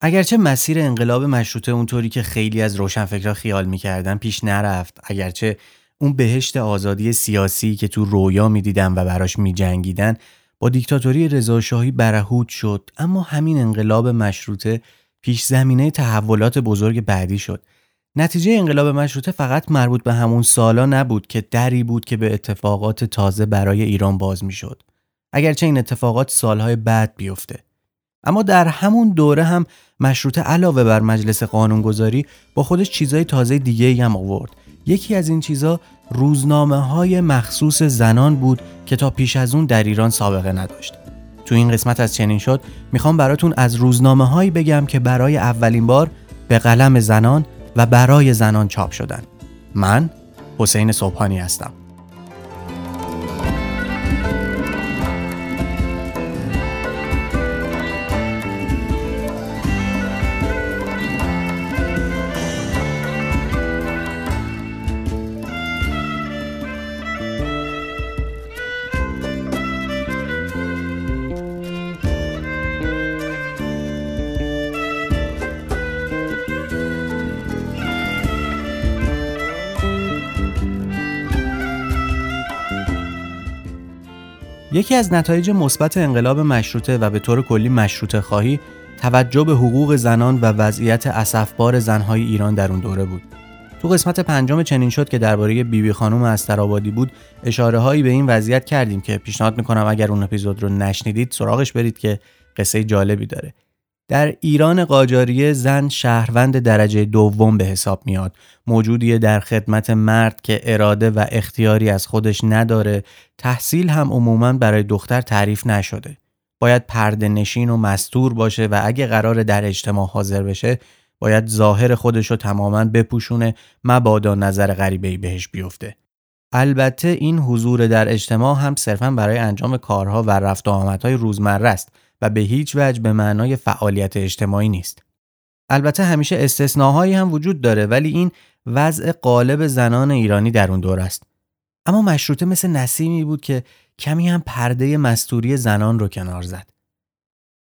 اگرچه مسیر انقلاب مشروطه اونطوری که خیلی از روشنفکرها خیال می‌کردن پیش نرفت اگرچه اون بهشت آزادی سیاسی که تو رویا می‌دیدن و براش میجنگیدن با دیکتاتوری رضاشاهی برهود شد اما همین انقلاب مشروطه پیش زمینه تحولات بزرگ بعدی شد. نتیجه انقلاب مشروطه فقط مربوط به همون سالا نبود که دری بود که به اتفاقات تازه برای ایران باز می‌شد. اگرچه این اتفاقات سالهای بعد بیفته. اما در همون دوره هم مشروطه علاوه بر مجلس قانونگذاری با خودش چیزای تازه دیگه هم آورد. یکی از این چیزا روزنامه های مخصوص زنان بود که تا پیش از اون در ایران سابقه نداشت. تو این قسمت از چنین شد می‌خوام براتون از روزنامه هایی بگم که برای اولین بار به قلم زنان و برای زنان چاپ شدن. من حسین صبحانی هستم. یکی از نتایج مثبت انقلاب مشروطه و به طور کلی مشروطه خواهی توجه به حقوق زنان و وضعیت اسفبار زنهای ایران در اون دوره بود. تو قسمت پنجم چنین شد که درباره بیبی خانم استرآبادی بود اشاره هایی به این وضعیت کردیم که پیشنهاد می‌کنم اگر اون اپیزود رو نشنیدید سراغش برید که قصه جالبی داره. در ایران قاجاریه زن شهروند درجه دوم به حساب میاد. موجودیه در خدمت مرد که اراده و اختیاری از خودش نداره تحصیل هم عموما برای دختر تعریف نشده. باید پرده نشین و مستور باشه و اگه قرار در اجتماع حاضر بشه باید ظاهر خودش رو تماما بپوشونه مبادا نظر غریبه بهش بیفته. البته این حضور در اجتماع هم صرفا برای انجام کارها و رفت و آمدهای روزمره است. و به هیچ وجه به معنای فعالیت اجتماعی نیست. البته همیشه استثناهایی هم وجود داره ولی این وضع قالب زنان ایرانی در اون دور است. اما مشروطه مثل نسیمی بود که کمی هم پرده مستوری زنان رو کنار زد.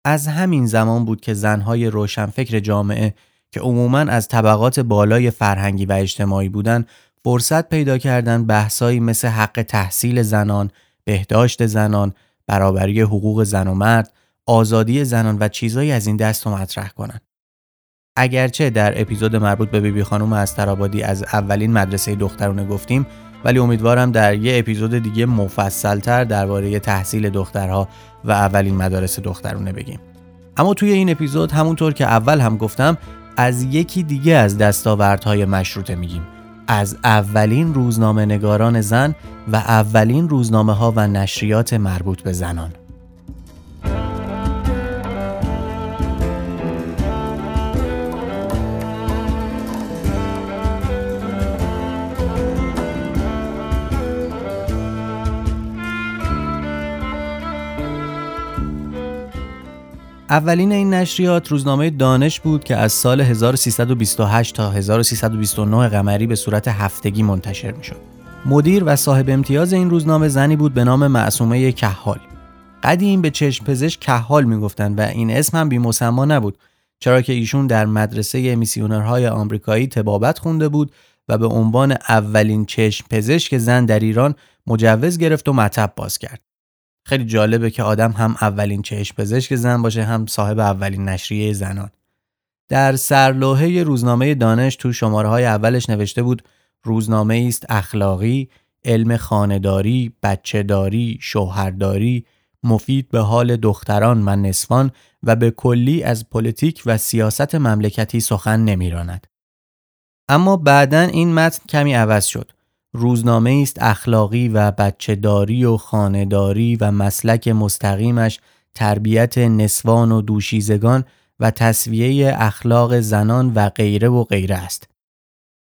از همین زمان بود که زنهای روشنفکر جامعه که عموماً از طبقات بالای فرهنگی و اجتماعی بودن فرصت پیدا کردن بحثایی مثل حق تحصیل زنان، بهداشت زنان، برابری حقوق زن و مرد، آزادی زنان و چیزایی از این دست رو مطرح کنن. اگرچه در اپیزود مربوط به بیبی خانم از ترابادی از اولین مدرسه دخترونه گفتیم ولی امیدوارم در یه اپیزود دیگه مفصلتر درباره تحصیل دخترها و اولین مدارس دخترونه بگیم. اما توی این اپیزود همونطور که اول هم گفتم از یکی دیگه از دستاوردهای مشروطه میگیم از اولین روزنامه نگاران زن و اولین روزنامه ها و نشریات مربوط به زنان اولین این نشریات روزنامه دانش بود که از سال 1328 تا 1329 قمری به صورت هفتگی منتشر می شد. مدیر و صاحب امتیاز این روزنامه زنی بود به نام معصومه کحال. قدیم به چشم پزشک کحال می‌گفتند و این اسم هم بیمسما نبود چرا که ایشون در مدرسه میسیونرهای آمریکایی تبابت خونده بود و به عنوان اولین چشم پزشک زن در ایران مجوز گرفت و مطب باز کرد. خیلی جالبه که آدم هم اولین چشم پزشک زن باشه هم صاحب اولین نشریه زنان در سرلوحه روزنامه دانش تو شماره های اولش نوشته بود روزنامه است اخلاقی علم خانداری، بچهداری، شوهرداری، مفید به حال دختران و نسوان و به کلی از پلیتیک و سیاست مملکتی سخن نمیراند. اما بعدا این متن کمی عوض شد. روزنامه است اخلاقی و بچهداری و خانهداری و مسلک مستقیمش تربیت نسوان و دوشیزگان و تصویه اخلاق زنان و غیره و غیره است.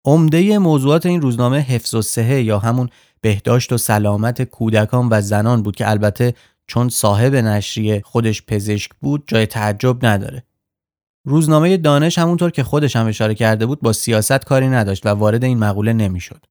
عمده موضوعات این روزنامه حفظ و یا همون بهداشت و سلامت کودکان و زنان بود که البته چون صاحب نشریه خودش پزشک بود جای تعجب نداره. روزنامه دانش همونطور که خودش هم اشاره کرده بود با سیاست کاری نداشت و وارد این مقوله نمی‌شد.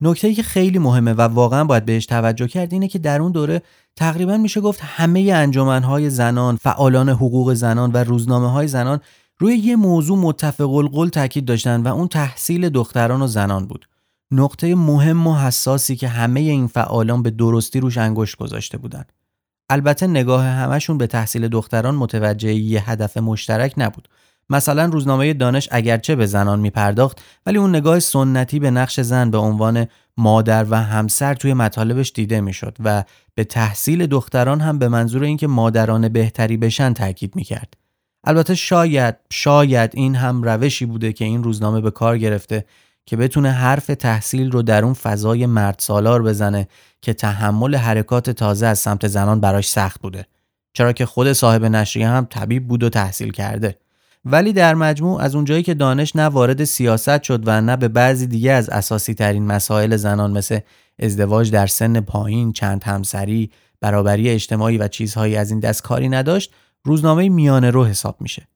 نکته که خیلی مهمه و واقعا باید بهش توجه کرد اینه که در اون دوره تقریبا میشه گفت همه انجمنهای زنان، فعالان حقوق زنان و روزنامه های زنان روی یه موضوع متفق القول تاکید داشتن و اون تحصیل دختران و زنان بود. نقطه مهم و حساسی که همه این فعالان به درستی روش انگشت گذاشته بودند. البته نگاه همشون به تحصیل دختران متوجه یه هدف مشترک نبود. مثلا روزنامه دانش اگرچه به زنان می پرداخت ولی اون نگاه سنتی به نقش زن به عنوان مادر و همسر توی مطالبش دیده می‌شد و به تحصیل دختران هم به منظور اینکه مادران بهتری بشن تاکید می‌کرد. البته شاید شاید این هم روشی بوده که این روزنامه به کار گرفته که بتونه حرف تحصیل رو در اون فضای مرد سالار بزنه که تحمل حرکات تازه از سمت زنان براش سخت بوده چرا که خود صاحب نشریه هم طبیب بود و تحصیل کرده ولی در مجموع از اونجایی که دانش نه وارد سیاست شد و نه به بعضی دیگه از اساسی ترین مسائل زنان مثل ازدواج در سن پایین، چند همسری، برابری اجتماعی و چیزهایی از این دست کاری نداشت، روزنامه میانه رو حساب میشه.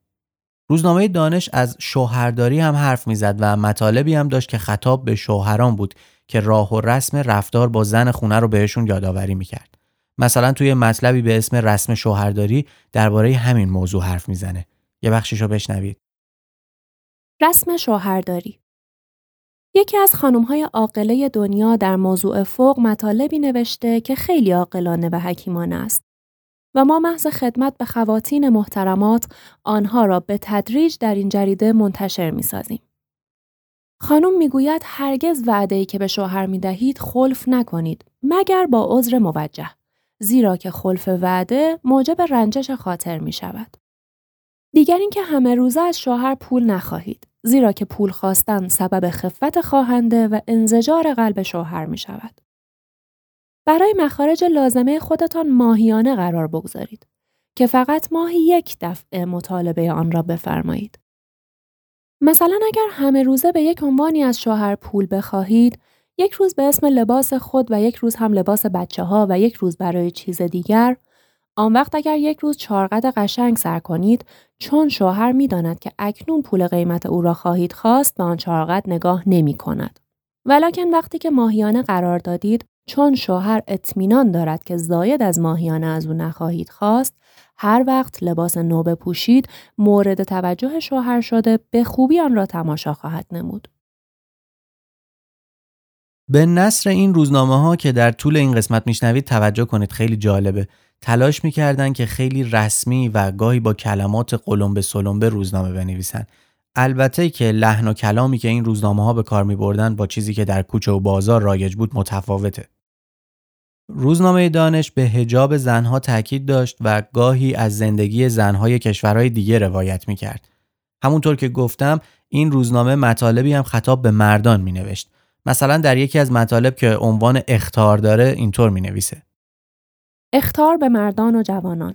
روزنامه دانش از شوهرداری هم حرف می‌زد و مطالبی هم داشت که خطاب به شوهران بود که راه و رسم رفتار با زن خونه رو بهشون یادآوری می‌کرد. مثلا توی مطلبی به اسم رسم شوهرداری درباره همین موضوع حرف می‌زنه. یه بخشیشو بشنوید. رسم شوهرداری یکی از خانمهای عاقله دنیا در موضوع فوق مطالبی نوشته که خیلی عاقلانه و حکیمانه است. و ما محض خدمت به خواتین محترمات آنها را به تدریج در این جریده منتشر می سازیم. خانم می‌گوید هرگز وعده که به شوهر می دهید خلف نکنید مگر با عذر موجه زیرا که خلف وعده موجب رنجش خاطر می شود. دیگر اینکه همه روزه از شوهر پول نخواهید زیرا که پول خواستن سبب خفت خواهنده و انزجار قلب شوهر می شود. برای مخارج لازمه خودتان ماهیانه قرار بگذارید که فقط ماهی یک دفعه مطالبه آن را بفرمایید. مثلا اگر همه روزه به یک عنوانی از شوهر پول بخواهید، یک روز به اسم لباس خود و یک روز هم لباس بچه ها و یک روز برای چیز دیگر، آن وقت اگر یک روز چارقد قشنگ سر کنید چون شوهر می‌داند که اکنون پول قیمت او را خواهید خواست به آن چارقد نگاه نمی کند. ولکن وقتی که ماهیانه قرار دادید چون شوهر اطمینان دارد که زاید از ماهیانه از او نخواهید خواست هر وقت لباس نو بپوشید مورد توجه شوهر شده به خوبی آن را تماشا خواهد نمود به نصر این روزنامه ها که در طول این قسمت میشنوید توجه کنید خیلی جالبه تلاش می‌کردن که خیلی رسمی و گاهی با کلمات قلم به سلم به روزنامه بنویسن البته که لحن و کلامی که این روزنامه ها به کار می بردن با چیزی که در کوچه و بازار رایج بود متفاوته. روزنامه دانش به هجاب زنها تاکید داشت و گاهی از زندگی زنهای کشورهای دیگه روایت می کرد. همونطور که گفتم این روزنامه مطالبی هم خطاب به مردان می نوشت. مثلا در یکی از مطالب که عنوان اختار داره اینطور می نویسه. اختار به مردان و جوانان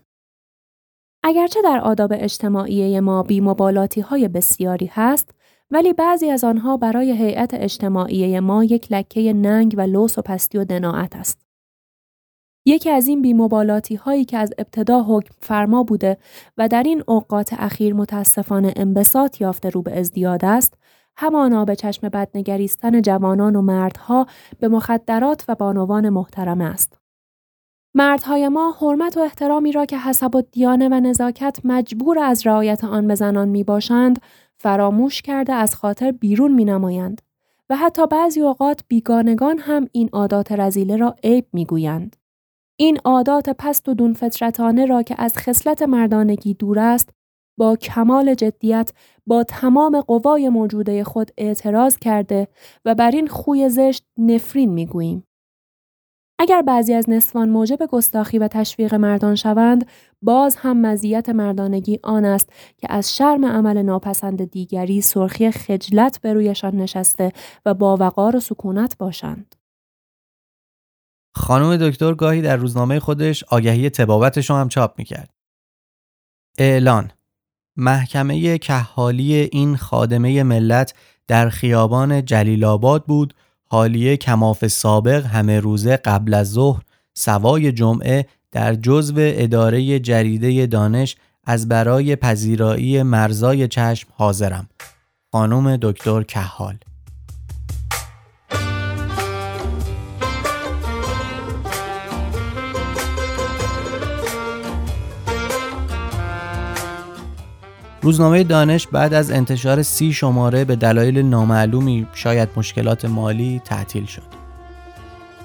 اگرچه در آداب اجتماعی ما بیمبالاتی های بسیاری هست ولی بعضی از آنها برای هیئت اجتماعی ما یک لکه ننگ و لوس و پستی و دناعت است. یکی از این بیمبالاتی هایی که از ابتدا حکم فرما بوده و در این اوقات اخیر متاسفانه انبساط یافته رو به ازدیاد است، همانا به چشم بدنگریستن جوانان و مردها به مخدرات و بانوان محترم است. مردهای ما حرمت و احترامی را که حسب و دیانه و نزاکت مجبور از رعایت آن به زنان می باشند فراموش کرده از خاطر بیرون می نمایند و حتی بعضی اوقات بیگانگان هم این عادات رزیله را عیب می گویند. این عادات پست و دون فطرتانه را که از خصلت مردانگی دور است با کمال جدیت با تمام قوای موجوده خود اعتراض کرده و بر این خوی زشت نفرین می گوییم. اگر بعضی از نسوان موجب گستاخی و تشویق مردان شوند باز هم مزیت مردانگی آن است که از شرم عمل ناپسند دیگری سرخی خجلت به رویشان نشسته و با وقار و سکونت باشند. خانم دکتر گاهی در روزنامه خودش آگهی تبابتش هم چاپ می‌کرد. اعلان محکمه کحالی این خادمه ملت در خیابان جلیل آباد بود حالیه کماف سابق همه روزه قبل از ظهر سوای جمعه در جزو اداره جریده دانش از برای پذیرایی مرزای چشم حاضرم. خانم دکتر کحال روزنامه دانش بعد از انتشار سی شماره به دلایل نامعلومی شاید مشکلات مالی تعطیل شد.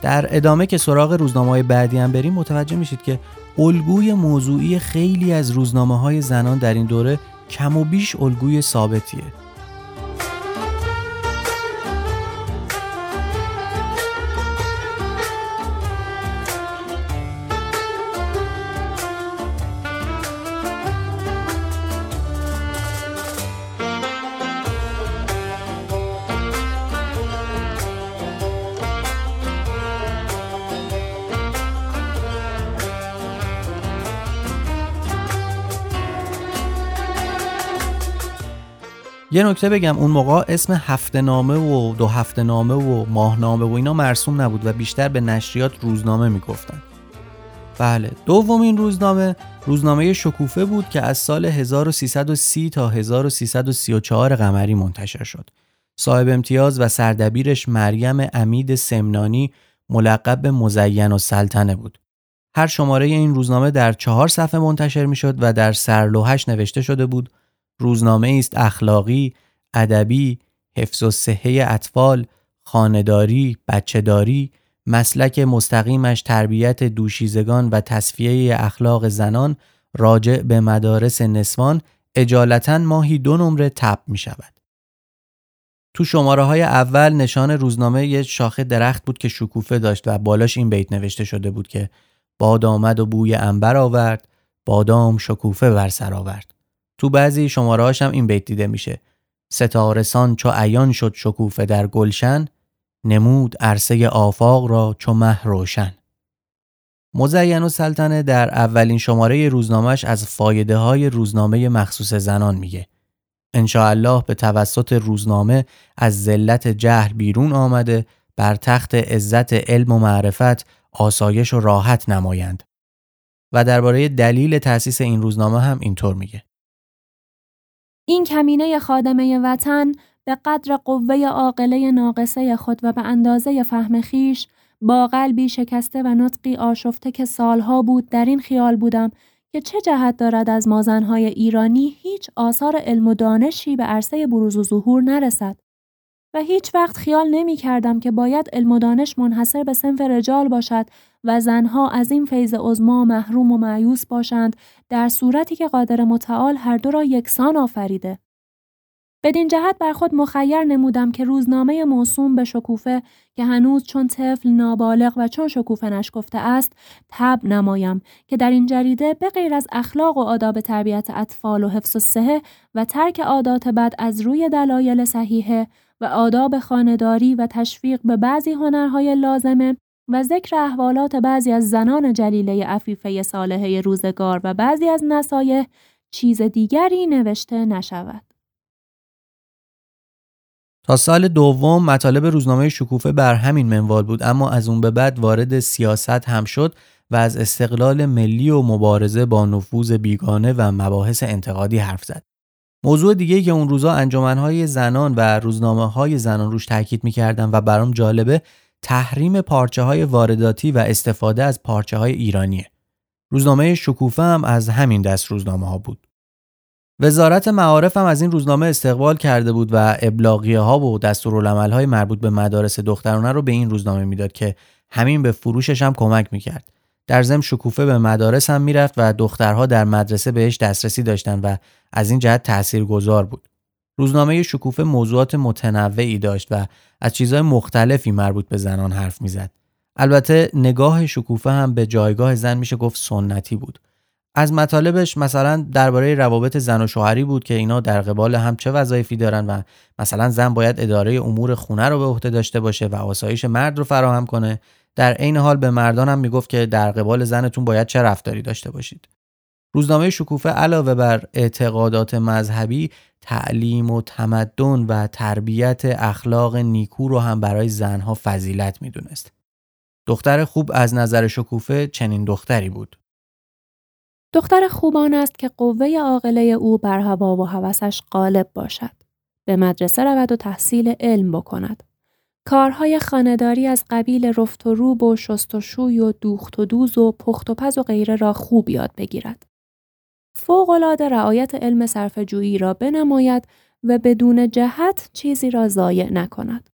در ادامه که سراغ روزنامه بعدی هم بریم متوجه میشید که الگوی موضوعی خیلی از روزنامه های زنان در این دوره کم و بیش الگوی ثابتیه یه نکته بگم اون موقع اسم هفته نامه و دو هفته نامه و ماهنامه و اینا مرسوم نبود و بیشتر به نشریات روزنامه می‌گفتن. بله دومین روزنامه روزنامه شکوفه بود که از سال 1330 تا 1334 قمری منتشر شد. صاحب امتیاز و سردبیرش مریم امید سمنانی ملقب به مزین و سلطنه بود. هر شماره این روزنامه در چهار صفحه منتشر می شد و در سرلوحش نوشته شده بود روزنامه است اخلاقی، ادبی، حفظ و صحه اطفال، خانداری، بچهداری، مسلک مستقیمش تربیت دوشیزگان و تصفیه اخلاق زنان راجع به مدارس نسوان اجالتا ماهی دو نمره تب می شود. تو شماره های اول نشان روزنامه یه شاخه درخت بود که شکوفه داشت و بالاش این بیت نوشته شده بود که باد آمد و بوی انبر آورد بادام شکوفه بر سر آورد تو بعضی شماره هم این بیت دیده میشه. ستارسان چو عیان شد شکوفه در گلشن نمود عرصه آفاق را چو مه روشن. مزین و سلطنه در اولین شماره روزنامهش از فایده های روزنامه مخصوص زنان میگه. الله به توسط روزنامه از ذلت جهل بیرون آمده بر تخت عزت علم و معرفت آسایش و راحت نمایند. و درباره دلیل تأسیس این روزنامه هم اینطور میگه. این کمینه خادمه وطن به قدر قوه عاقله ناقصه خود و به اندازه فهم خیش با قلبی شکسته و نطقی آشفته که سالها بود در این خیال بودم که چه جهت دارد از مازنهای ایرانی هیچ آثار علم و دانشی به عرصه بروز و ظهور نرسد. و هیچ وقت خیال نمی کردم که باید علم و دانش منحصر به سنف رجال باشد و زنها از این فیض عظما محروم و معیوس باشند در صورتی که قادر متعال هر دو را یکسان آفریده. بدین جهت بر خود مخیر نمودم که روزنامه موسوم به شکوفه که هنوز چون طفل نابالغ و چون شکوفه نشکفته است تب نمایم که در این جریده به غیر از اخلاق و آداب تربیت اطفال و حفظ الصحه و ترک عادات بد از روی دلایل صحیحه و آداب خانهداری و تشویق به بعضی هنرهای لازمه و ذکر احوالات بعضی از زنان جلیله عفیفه صالحه روزگار و بعضی از نصایح چیز دیگری نوشته نشود. تا سال دوم مطالب روزنامه شکوفه بر همین منوال بود اما از اون به بعد وارد سیاست هم شد و از استقلال ملی و مبارزه با نفوذ بیگانه و مباحث انتقادی حرف زد. موضوع دیگه که اون روزا انجمنهای زنان و روزنامه های زنان روش تاکید می‌کردن و برام جالبه تحریم پارچه های وارداتی و استفاده از پارچه های ایرانیه. روزنامه شکوفه هم از همین دست روزنامه ها بود. وزارت معارف هم از این روزنامه استقبال کرده بود و ابلاغیه ها و دستورالعمل های مربوط به مدارس دخترانه رو به این روزنامه می‌داد که همین به فروشش هم کمک می‌کرد. در ضمن شکوفه به مدارس هم می‌رفت و دخترها در مدرسه بهش دسترسی داشتن و از این جهت تأثیر گذار بود. روزنامه شکوفه موضوعات متنوعی داشت و از چیزهای مختلفی مربوط به زنان حرف می‌زد. البته نگاه شکوفه هم به جایگاه زن میشه گفت سنتی بود. از مطالبش مثلا درباره روابط زن و شوهری بود که اینا در قبال هم چه وظایفی دارن و مثلا زن باید اداره امور خونه رو به عهده داشته باشه و آسایش مرد رو فراهم کنه در عین حال به مردان هم می‌گفت که در قبال زنتون باید چه رفتاری داشته باشید روزنامه شکوفه علاوه بر اعتقادات مذهبی تعلیم و تمدن و تربیت اخلاق نیکو رو هم برای زنها فضیلت می‌دونست. دختر خوب از نظر شکوفه چنین دختری بود. دختر خوبان است که قوه عاقله او بر هوا و هوسش غالب باشد. به مدرسه رود و تحصیل علم بکند. کارهای خانداری از قبیل رفت و روب و شست و شوی و دوخت و دوز و پخت و پز و غیره را خوب یاد بگیرد. فوقالعاده رعایت علم صرفه‌جویی را بنماید و بدون جهت چیزی را ضایع نکند.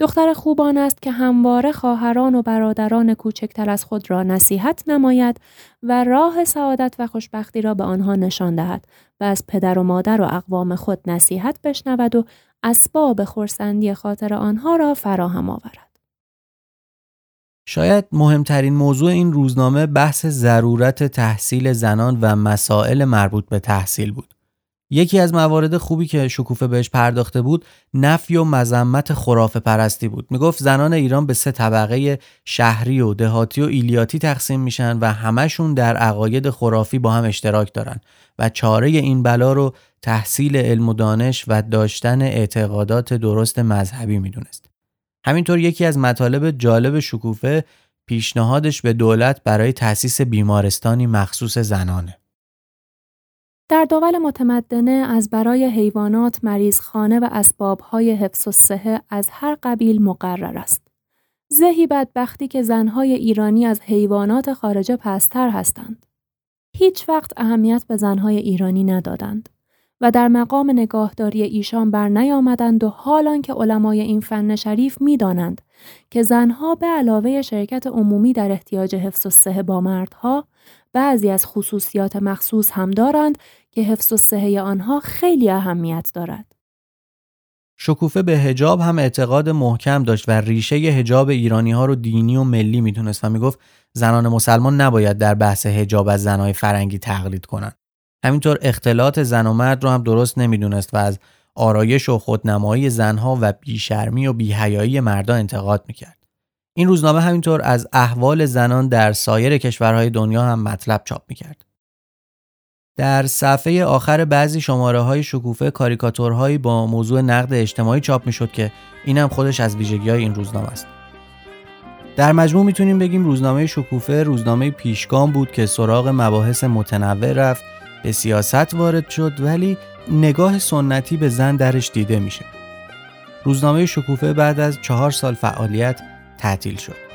دختر خوبان است که همواره خواهران و برادران کوچکتر از خود را نصیحت نماید و راه سعادت و خوشبختی را به آنها نشان دهد و از پدر و مادر و اقوام خود نصیحت بشنود و اسباب خورسندی خاطر آنها را فراهم آورد. شاید مهمترین موضوع این روزنامه بحث ضرورت تحصیل زنان و مسائل مربوط به تحصیل بود. یکی از موارد خوبی که شکوفه بهش پرداخته بود نفی و مذمت خرافه پرستی بود. می‌گفت زنان ایران به سه طبقه شهری و دهاتی و ایلیاتی تقسیم میشن و همشون در عقاید خرافی با هم اشتراک دارن و چاره این بلا رو تحصیل علم و دانش و داشتن اعتقادات درست مذهبی می‌دونست. همینطور یکی از مطالب جالب شکوفه پیشنهادش به دولت برای تأسیس بیمارستانی مخصوص زنانه. در دول متمدنه از برای حیوانات مریضخانه و اسبابهای حفظ و صحه از هر قبیل مقرر است. زهی بدبختی که زنهای ایرانی از حیوانات خارجه پستر هستند. هیچ وقت اهمیت به زنهای ایرانی ندادند و در مقام نگاهداری ایشان بر نیامدند و حالان که علمای این فن شریف می‌دانند که زنها به علاوه شرکت عمومی در احتیاج حفظ و صحه با مردها بعضی از خصوصیات مخصوص هم دارند که حفظ و صحه آنها خیلی اهمیت دارد. شکوفه به هجاب هم اعتقاد محکم داشت و ریشه هجاب ایرانی ها رو دینی و ملی می‌تونست و می‌گفت زنان مسلمان نباید در بحث هجاب از زنهای فرنگی تقلید کنند. همینطور اختلاط زن و مرد رو هم درست نمی‌دونست و از آرایش و خودنمایی زنها و بیشرمی و بیهیایی مردا انتقاد می‌کرد. این روزنامه همینطور از احوال زنان در سایر کشورهای دنیا هم مطلب چاپ می‌کرد. در صفحه آخر بعضی شماره های شکوفه کاریکاتورهایی با موضوع نقد اجتماعی چاپ می‌شد که این هم خودش از ویژگی های این روزنامه است. در مجموع می‌تونیم بگیم روزنامه شکوفه روزنامه پیشگام بود که سراغ مباحث متنوع رفت به سیاست وارد شد ولی نگاه سنتی به زن درش دیده میشه. روزنامه شکوفه بعد از چهار سال فعالیت تعطیل شد.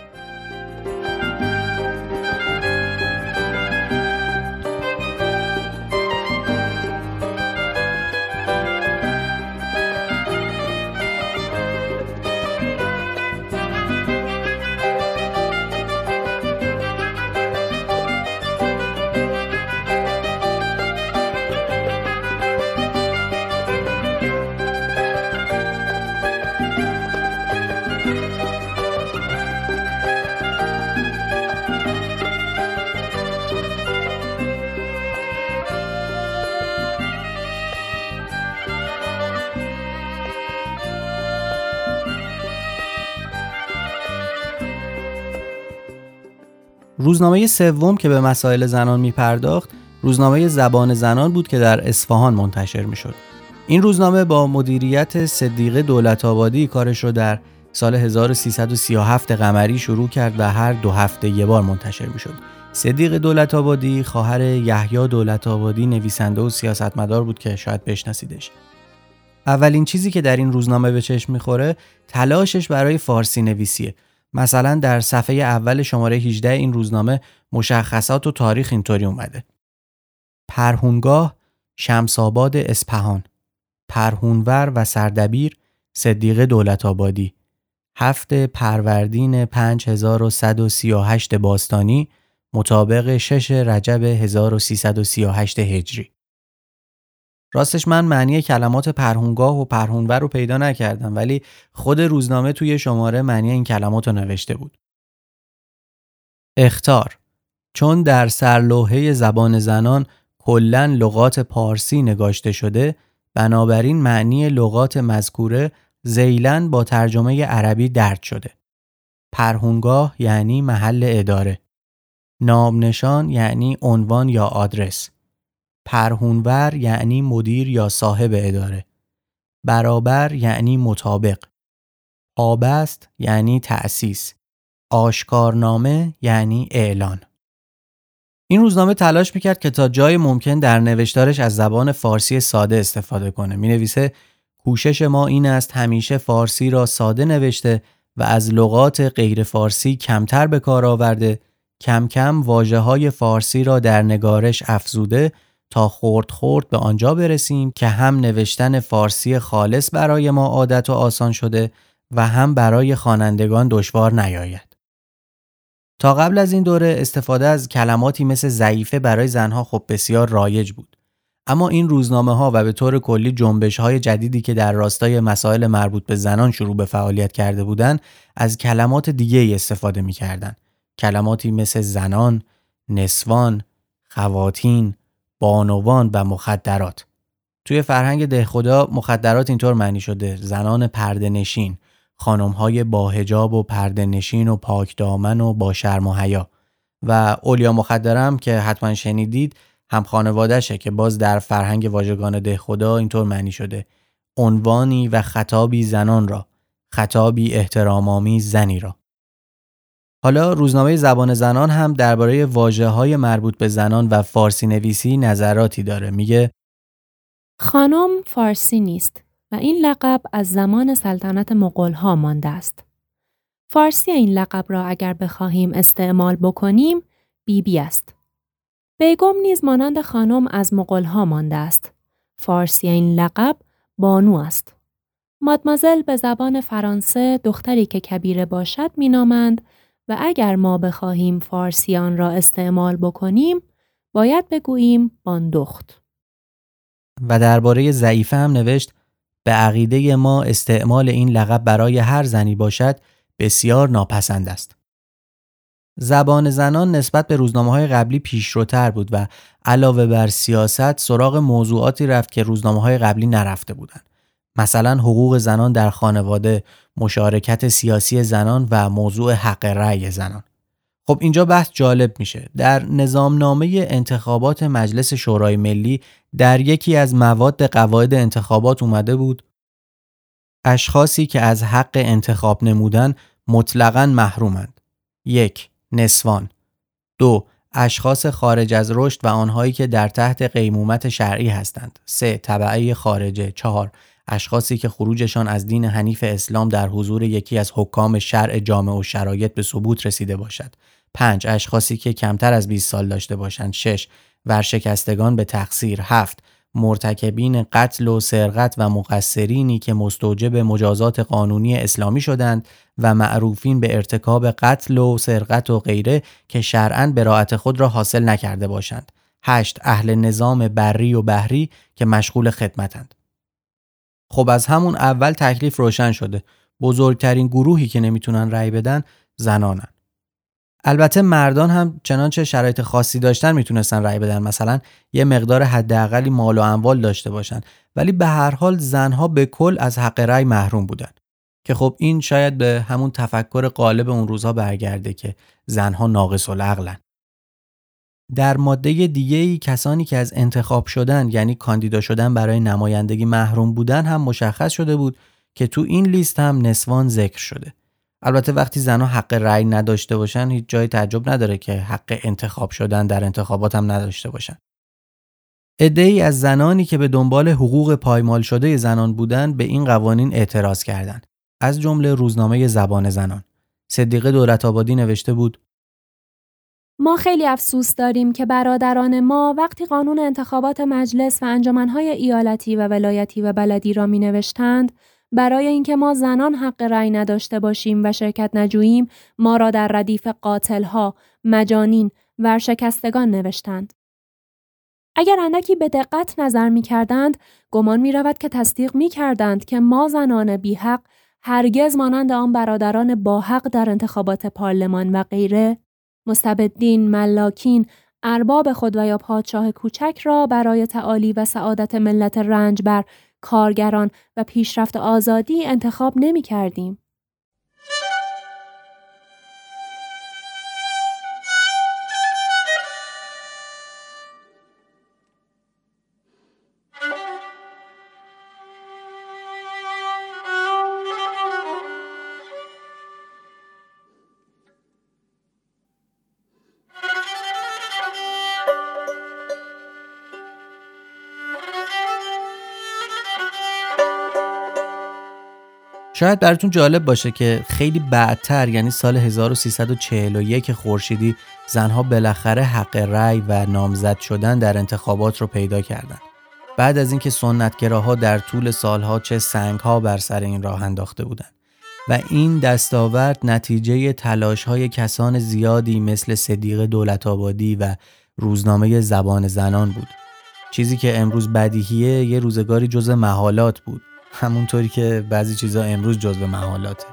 روزنامه سوم که به مسائل زنان می پرداخت روزنامه زبان زنان بود که در اصفهان منتشر می شد. این روزنامه با مدیریت صدیقه دولت آبادی کارش رو در سال 1337 قمری شروع کرد و هر دو هفته یه بار منتشر می شد. صدیق دولت آبادی خواهر یحیی دولت آبادی نویسنده و سیاستمدار بود که شاید بشناسیدش. اولین چیزی که در این روزنامه به چشم می‌خوره تلاشش برای فارسی نویسیه مثلا در صفحه اول شماره 18 این روزنامه مشخصات و تاریخ اینطوری اومده. پرهونگاه شمساباد اسپهان پرهونور و سردبیر صدیق دولت آبادی هفت پروردین 5138 باستانی مطابق 6 رجب 1338 هجری. راستش من معنی کلمات پرهونگاه و پرهونور رو پیدا نکردم ولی خود روزنامه توی شماره معنی این کلمات رو نوشته بود. اختار چون در سرلوحه زبان زنان کلا لغات پارسی نگاشته شده بنابراین معنی لغات مذکوره زیلن با ترجمه عربی درد شده. پرهونگاه یعنی محل اداره. نامنشان یعنی عنوان یا آدرس. پرهونور یعنی مدیر یا صاحب اداره. برابر یعنی مطابق. آبست یعنی تأسیس. آشکارنامه یعنی اعلان. این روزنامه تلاش می‌کرد که تا جای ممکن در نوشتارش از زبان فارسی ساده استفاده کنه. می نویسه کوشش ما این است همیشه فارسی را ساده نوشته و از لغات غیر فارسی کمتر به کار آورده کم کم واجه های فارسی را در نگارش افزوده تا خورد خورد به آنجا برسیم که هم نوشتن فارسی خالص برای ما عادت و آسان شده و هم برای خوانندگان دشوار نیاید. تا قبل از این دوره استفاده از کلماتی مثل ضعیفه برای زنها خب بسیار رایج بود. اما این روزنامه ها و به طور کلی جنبش های جدیدی که در راستای مسائل مربوط به زنان شروع به فعالیت کرده بودند از کلمات دیگه ای استفاده می کردن. کلماتی مثل زنان، نسوان، خواتین، بانوان و مخدرات. توی فرهنگ دهخدا مخدرات اینطور معنی شده زنان پردنشین، خانم های با هجاب و پردنشین و پاک دامن و با شرم و حیا و اولیا مخدرم که حتما شنیدید هم خانوادهشه که باز در فرهنگ واژگان ده خدا اینطور معنی شده عنوانی و خطابی زنان را خطابی احترامامی زنی را حالا روزنامه زبان زنان هم درباره واجه های مربوط به زنان و فارسی نویسی نظراتی داره میگه خانم فارسی نیست و این لقب از زمان سلطنت مغول ها مانده است. فارسی این لقب را اگر بخواهیم استعمال بکنیم بیبی بی است. بیگم نیز مانند خانم از مغول ها مانده است. فارسی این لقب بانو است. مادمازل به زبان فرانسه دختری که کبیره باشد مینامند و اگر ما بخواهیم فارسیان را استعمال بکنیم باید بگوییم باندخت. و درباره ضعیفه هم نوشت به عقیده ما استعمال این لقب برای هر زنی باشد بسیار ناپسند است. زبان زنان نسبت به روزنامه های قبلی پیشروتر بود و علاوه بر سیاست سراغ موضوعاتی رفت که روزنامه های قبلی نرفته بودند. مثلا حقوق زنان در خانواده، مشارکت سیاسی زنان و موضوع حق رأی زنان. خب اینجا بحث جالب میشه. در نظامنامه انتخابات مجلس شورای ملی در یکی از مواد قواعد انتخابات اومده بود اشخاصی که از حق انتخاب نمودن مطلقا محرومند. یک نسوان دو اشخاص خارج از رشد و آنهایی که در تحت قیمومت شرعی هستند. سه طبعه خارجه. چهار اشخاصی که خروجشان از دین حنیف اسلام در حضور یکی از حکام شرع جامع و شرایط به ثبوت رسیده باشد. 5. اشخاصی که کمتر از 20 سال داشته باشند 6. ورشکستگان به تقصیر 7. مرتکبین قتل و سرقت و مقصرینی که مستوجب مجازات قانونی اسلامی شدند و معروفین به ارتکاب قتل و سرقت و غیره که شرعا براعت خود را حاصل نکرده باشند. 8. اهل نظام بری و بحری که مشغول خدمتند. خب از همون اول تکلیف روشن شده. بزرگترین گروهی که نمی‌تونن رأی بدن زنانن. البته مردان هم چنانچه شرایط خاصی داشتن می‌تونستن رأی بدن مثلا یه مقدار حداقلی مال و اموال داشته باشن ولی به هر حال زنها به کل از حق رأی محروم بودن که خب این شاید به همون تفکر غالب اون روزها برگرده که زنها ناقص العقلن در ماده دیگه کسانی که از انتخاب شدن یعنی کاندیدا شدن برای نمایندگی محروم بودن هم مشخص شده بود که تو این لیست هم نسوان ذکر شده البته وقتی زنها حق رأی نداشته باشن هیچ جای تعجب نداره که حق انتخاب شدن در انتخابات هم نداشته باشن. ای از زنانی که به دنبال حقوق پایمال شده زنان بودند به این قوانین اعتراض کردند. از جمله روزنامه زبان زنان. صدیقه دولت آبادی نوشته بود ما خیلی افسوس داریم که برادران ما وقتی قانون انتخابات مجلس و انجمنهای ایالتی و ولایتی و بلدی را می نوشتند برای اینکه ما زنان حق رأی نداشته باشیم و شرکت نجوییم ما را در ردیف قاتلها، مجانین، ورشکستگان نوشتند. اگر اندکی به دقت نظر می کردند، گمان می رود که تصدیق می کردند که ما زنان بی حق هرگز مانند آن برادران با حق در انتخابات پارلمان و غیره مستبدین، ملاکین، ارباب خود و یا پادشاه کوچک را برای تعالی و سعادت ملت رنج بر کارگران و پیشرفت آزادی انتخاب نمی کردیم. شاید براتون جالب باشه که خیلی بعدتر یعنی سال 1341 خورشیدی زنها بالاخره حق رأی و نامزد شدن در انتخابات رو پیدا کردند. بعد از اینکه سنتگراها در طول سالها چه سنگها بر سر این راه انداخته بودند. و این دستاورد نتیجه تلاش های کسان زیادی مثل صدیق دولت آبادی و روزنامه زبان زنان بود. چیزی که امروز بدیهیه یه روزگاری جزء محالات بود. همونطوری که بعضی چیزا امروز جزء محالاته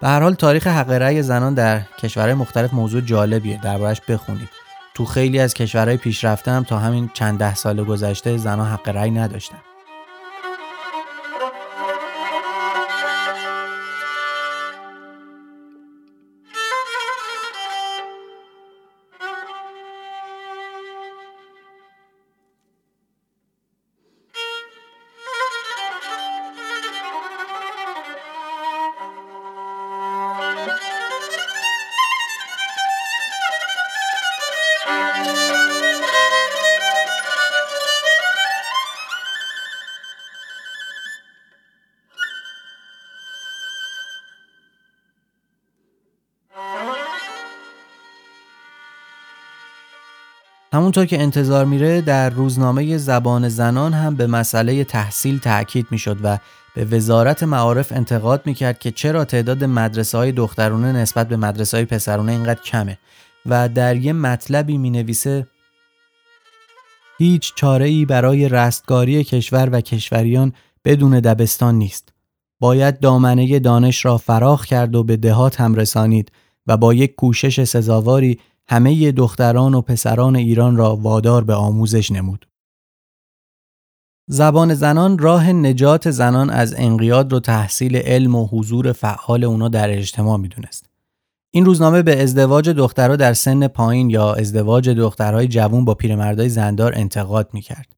به هر حال تاریخ حق رأی زنان در کشورهای مختلف موضوع جالبیه. دربارش بخونید تو خیلی از کشورهای پیشرفته هم تا همین چند ده سال گذشته زنان حق رأی نداشتن. همونطور که انتظار میره در روزنامه زبان زنان هم به مسئله تحصیل تاکید می‌شد و به وزارت معارف انتقاد می‌کرد که چرا تعداد مدرسه های دخترونه نسبت به مدرسه های پسرونه اینقدر کمه و در یه مطلبی می نویسه هیچ چاره ای برای رستگاری کشور و کشوریان بدون دبستان نیست. باید دامنه دانش را فراخ کرد و به دهات هم رسانید و با یک کوشش سزاواری همه دختران و پسران ایران را وادار به آموزش نمود. زبان زنان راه نجات زنان از انقیاد رو تحصیل علم و حضور فعال اونا در اجتماع می‌دونست. این روزنامه به ازدواج دخترها در سن پایین یا ازدواج دخترهای جوون با پیرمردای زندار انتقاد می‌کرد.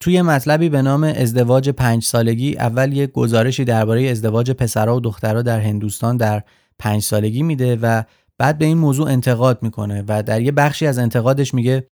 توی مطلبی به نام ازدواج پنج سالگی اول یک گزارشی درباره ازدواج پسرها و دخترها در هندوستان در پنج سالگی میده و بعد به این موضوع انتقاد می‌کنه و در یه بخشی از انتقادش میگه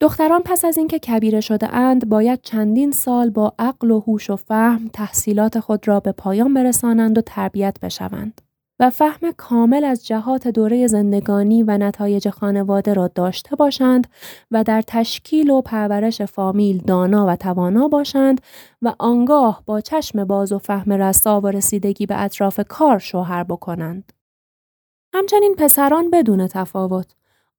دختران پس از اینکه کبیره شده اند باید چندین سال با عقل و هوش و فهم تحصیلات خود را به پایان برسانند و تربیت بشوند و فهم کامل از جهات دوره زندگانی و نتایج خانواده را داشته باشند و در تشکیل و پرورش فامیل دانا و توانا باشند و آنگاه با چشم باز و فهم رسا و رسیدگی به اطراف کار شوهر بکنند. همچنین پسران بدون تفاوت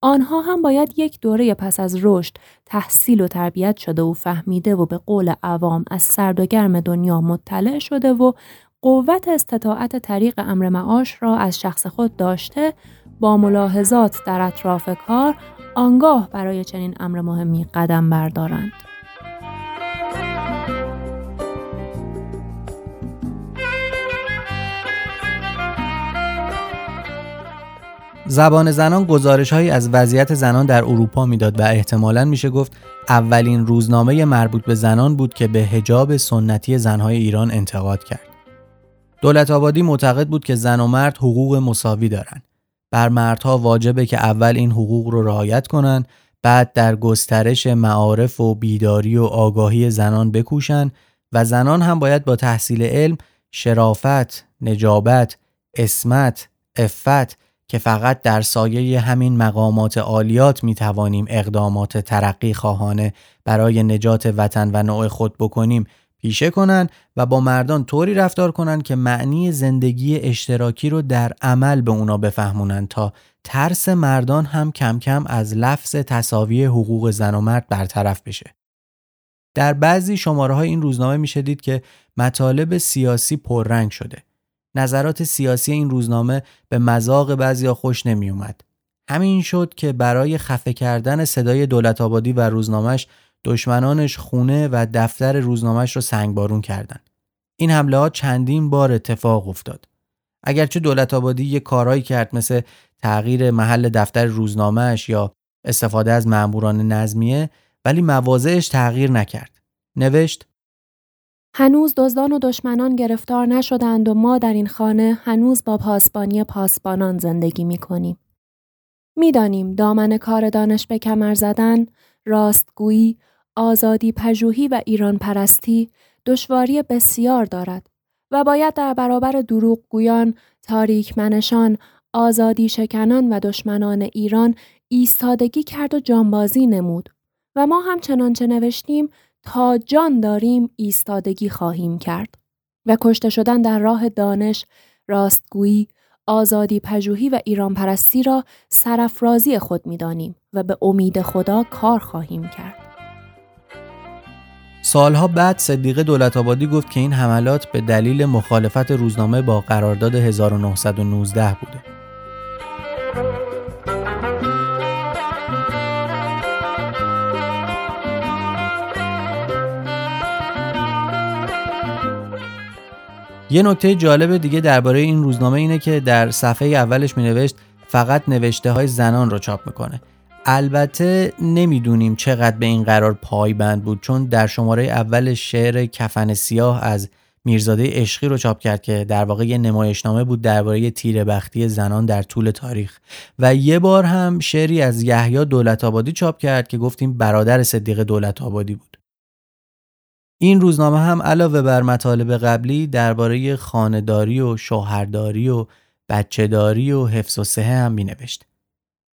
آنها هم باید یک دوره پس از رشد تحصیل و تربیت شده و فهمیده و به قول عوام از سرد و گرم دنیا مطلع شده و قوت استطاعت طریق امر معاش را از شخص خود داشته با ملاحظات در اطراف کار آنگاه برای چنین امر مهمی قدم بردارند. زبان زنان گزارش هایی از وضعیت زنان در اروپا می‌داد و احتمالا میشه گفت اولین روزنامه مربوط به زنان بود که به هجاب سنتی زنهای ایران انتقاد کرد. دولت آبادی معتقد بود که زن و مرد حقوق مساوی دارند. بر مردها واجبه که اول این حقوق رو رعایت کنند بعد در گسترش معارف و بیداری و آگاهی زنان بکوشن و زنان هم باید با تحصیل علم شرافت، نجابت، اسمت، افت که فقط در سایه همین مقامات عالیات می توانیم اقدامات ترقی خواهانه برای نجات وطن و نوع خود بکنیم پیشه کنند و با مردان طوری رفتار کنند که معنی زندگی اشتراکی رو در عمل به اونا بفهمونند تا ترس مردان هم کم کم از لفظ تصاوی حقوق زن و مرد برطرف بشه. در بعضی شماره های این روزنامه میشه دید که مطالب سیاسی پررنگ شده. نظرات سیاسی این روزنامه به مذاق بعضیا خوش نمی اومد. همین شد که برای خفه کردن صدای دولت آبادی و روزنامهش دشمنانش خونه و دفتر روزنامهش رو سنگبارون کردند. این حمله ها چندین بار اتفاق افتاد. اگرچه دولت آبادی یه کارهایی کرد مثل تغییر محل دفتر روزنامهش یا استفاده از ماموران نظمیه ولی مواضعش تغییر نکرد. نوشت هنوز دزدان و دشمنان گرفتار نشدند و ما در این خانه هنوز با پاسبانی پاسبانان زندگی می کنیم. می‌دانیم دامن کار دانش به کمر زدن، راستگویی، آزادی پژوهی و ایران پرستی دشواری بسیار دارد و باید در برابر دروغگویان، تاریکمنشان، آزادی شکنان و دشمنان ایران ایستادگی کرد و جانبازی نمود و ما هم چنانچه نوشتیم تا جان داریم ایستادگی خواهیم کرد و کشته شدن در راه دانش، راستگویی، آزادی پژوهی و ایران پرستی را سرفرازی خود می‌دانیم و به امید خدا کار خواهیم کرد. سالها بعد صدیق دولت آبادی گفت که این حملات به دلیل مخالفت روزنامه با قرارداد 1919 بوده. یه نکته جالب دیگه درباره این روزنامه اینه که در صفحه اولش می نوشت فقط نوشته های زنان رو چاپ می‌کنه. البته نمی‌دونیم چقدر به این قرار پایبند بود چون در شماره اول شعر کفن سیاه از میرزاده عشقی رو چاپ کرد که در واقع یه نمایشنامه بود درباره تیره‌بختی زنان در طول تاریخ. و یه بار هم شعری از یحیی دولت آبادی چاپ کرد که گفتیم برادر صدیق دولت آبادی بود. این روزنامه هم علاوه بر مطالب قبلی درباره خانهداری و شوهرداری و بچهداری و حفظ و صحه هم می نوشت.